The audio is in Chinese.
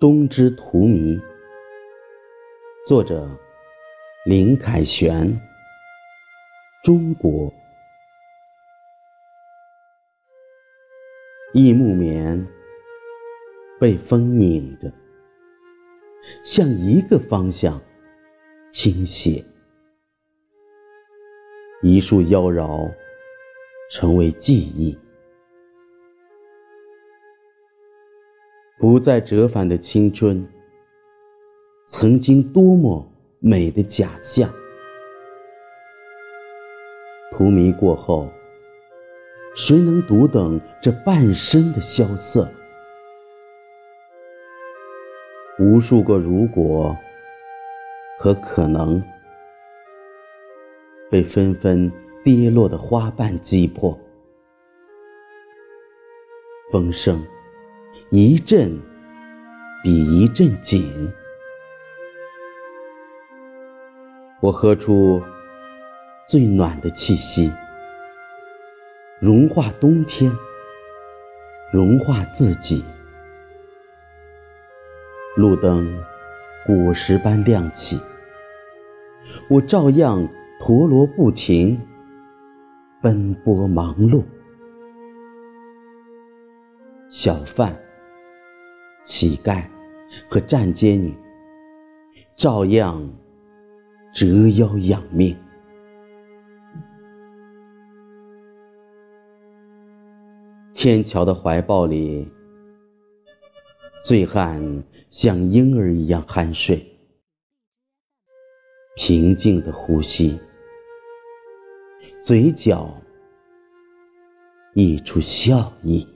冬之荼蘼，作者林凯旋。中国一木棉被风拧着，向一个方向倾斜；一束妖娆成为记忆。不再折返的青春，曾经多么美的假象。荼蘼过后，谁能读懂这半生的萧瑟？无数个如果和可能，被纷纷跌落的花瓣击破，风声。一阵比一阵紧，我喝出最暖的气息，融化冬天，融化自己。路灯果实般亮起，我照样陀螺不停，奔波忙碌，小贩。乞丐和站街女照样折腰养命。天桥的怀抱里，醉汉像婴儿一样酣睡，平静的呼吸，嘴角溢出笑意。